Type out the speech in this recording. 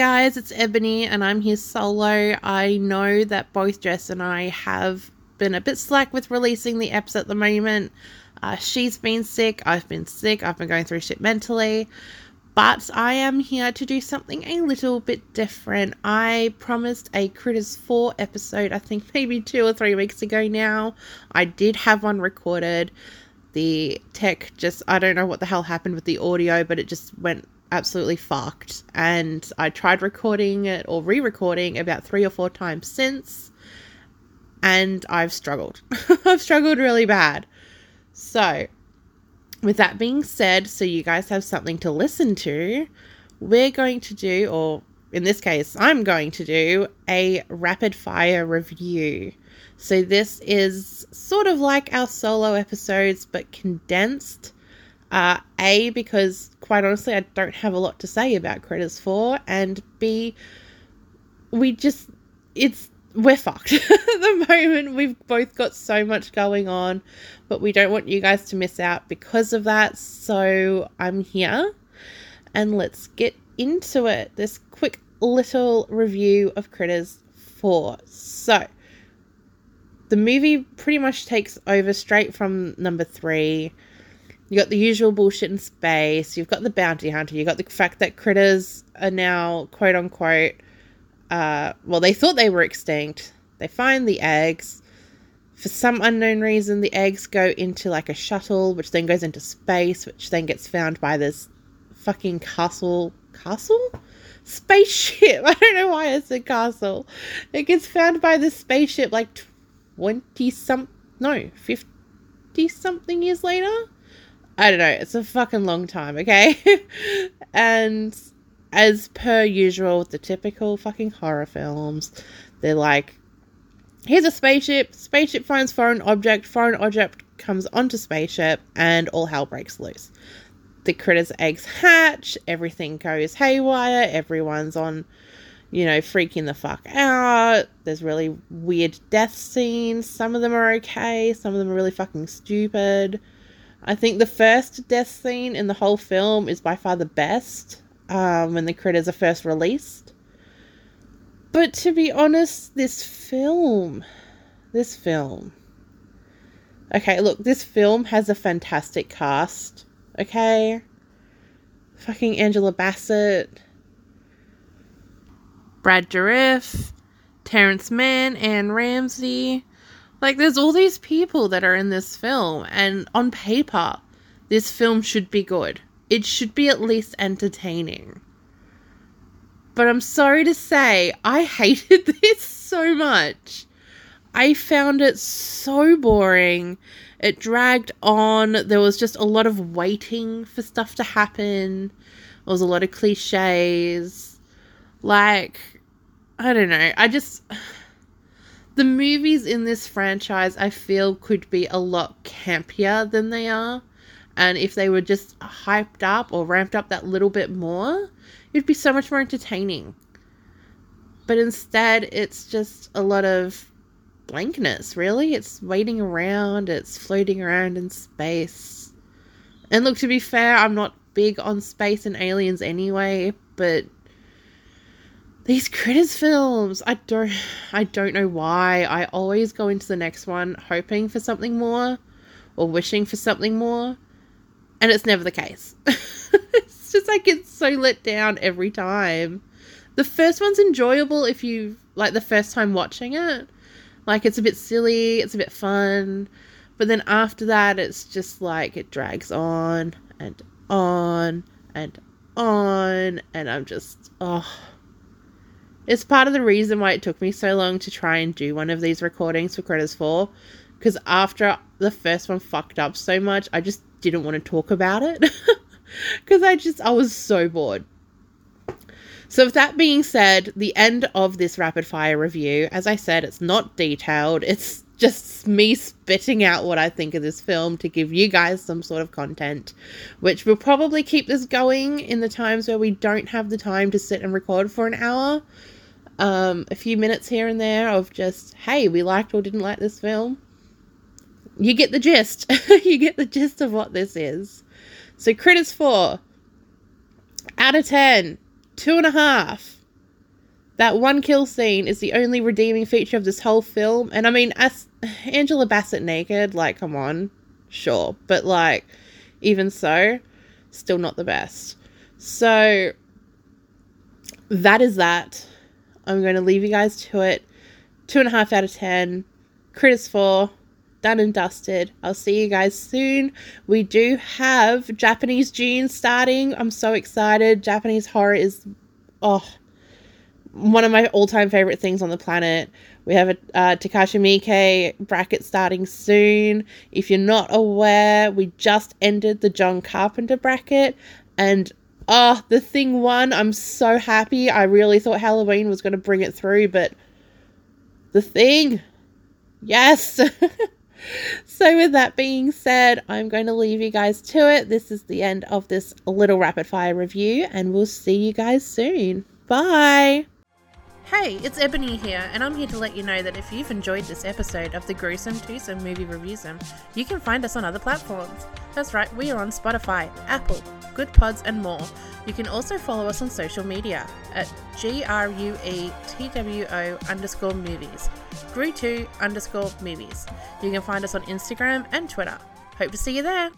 guys, it's Ebony and I'm here solo. I know that both Jess and I have been a bit slack with releasing the eps at the moment. Uh, she's been sick, I've been sick, I've been going through shit mentally. But I am here to do something a little bit different. I promised a Critters 4 episode, I think maybe two or three weeks ago now. I did have one recorded. The tech just, I don't know what the hell happened with the audio, but it just went absolutely fucked. And I tried recording it or re recording about three or four times since, and I've struggled. I've struggled really bad. So, with that being said, so you guys have something to listen to, we're going to do, or in this case, I'm going to do a rapid fire review. So, this is sort of like our solo episodes, but condensed. Uh, a, because quite honestly, I don't have a lot to say about Critters 4, and B, we just, it's, we're fucked at the moment. We've both got so much going on, but we don't want you guys to miss out because of that. So I'm here, and let's get into it. This quick little review of Critters 4. So, the movie pretty much takes over straight from number three you got the usual bullshit in space. You've got the bounty hunter. You got the fact that critters are now quote unquote. Uh, well, they thought they were extinct. They find the eggs. For some unknown reason, the eggs go into like a shuttle, which then goes into space, which then gets found by this fucking castle. Castle? Spaceship. I don't know why I said castle. It gets found by this spaceship like 20 some. No, 50 something years later I don't know. It's a fucking long time, okay? and as per usual, with the typical fucking horror films, they're like, here's a spaceship, spaceship finds foreign object, foreign object comes onto spaceship, and all hell breaks loose. The critters' eggs hatch, everything goes haywire, everyone's on, you know, freaking the fuck out. There's really weird death scenes. Some of them are okay, some of them are really fucking stupid. I think the first death scene in the whole film is by far the best um, when the critters are first released. But to be honest, this film, this film. Okay, look, this film has a fantastic cast. Okay? Fucking Angela Bassett, Brad Dourif, Terrence Mann, Anne Ramsay. Like, there's all these people that are in this film, and on paper, this film should be good. It should be at least entertaining. But I'm sorry to say, I hated this so much. I found it so boring. It dragged on. There was just a lot of waiting for stuff to happen. There was a lot of cliches. Like, I don't know. I just the movies in this franchise I feel could be a lot campier than they are. And if they were just hyped up or ramped up that little bit more, it'd be so much more entertaining. But instead, it's just a lot of blankness, really. It's waiting around, it's floating around in space. And look, to be fair, I'm not big on space and aliens anyway, but these critters films i don't i don't know why. I always go into the next one hoping for something more or wishing for something more and it's never the case. It's just like it's so let down every time. The first one's enjoyable if you like the first time watching it. Like it's a bit silly it's a bit fun but then after that it's just like it drags on and on and on and i'm just oh it's part of the reason why it took me so long to try and do one of these recordings for Critters 4. Because after the first one fucked up so much, I just didn't want to talk about it. Because I just, I was so bored. So, with that being said, the end of this rapid fire review, as I said, it's not detailed. It's just me spitting out what I think of this film to give you guys some sort of content, which will probably keep this going in the times where we don't have the time to sit and record for an hour um, a few minutes here and there of just, hey, we liked or didn't like this film. You get the gist. you get the gist of what this is. So, Critters 4, out of 10, two and a half. that one kill scene is the only redeeming feature of this whole film. And I mean, as Angela Bassett naked, like, come on, sure, but like, even so, still not the best. So that is that. I'm going to leave you guys to it. Two and a half out of ten. Critters 4 done and dusted. I'll see you guys soon. We do have Japanese June starting. I'm so excited. Japanese horror is oh one of my all-time favorite things on the planet. We have a uh, Takashi Miike bracket starting soon. If you're not aware, we just ended the John Carpenter bracket and oh, the thing won. I'm so happy. I really thought Halloween was going to bring it through, but the thing Yes. so, with that being said, I'm going to leave you guys to it. This is the end of this little rapid fire review, and we'll see you guys soon. Bye. Hey, it's Ebony here, and I'm here to let you know that if you've enjoyed this episode of the Gruesome Twosome Movie Reviews, you can find us on other platforms. That's right, we are on Spotify, Apple, Goodpods, and more. You can also follow us on social media at G-R-U-E-T-W-O underscore movies, Gru2 underscore movies. You can find us on Instagram and Twitter. Hope to see you there.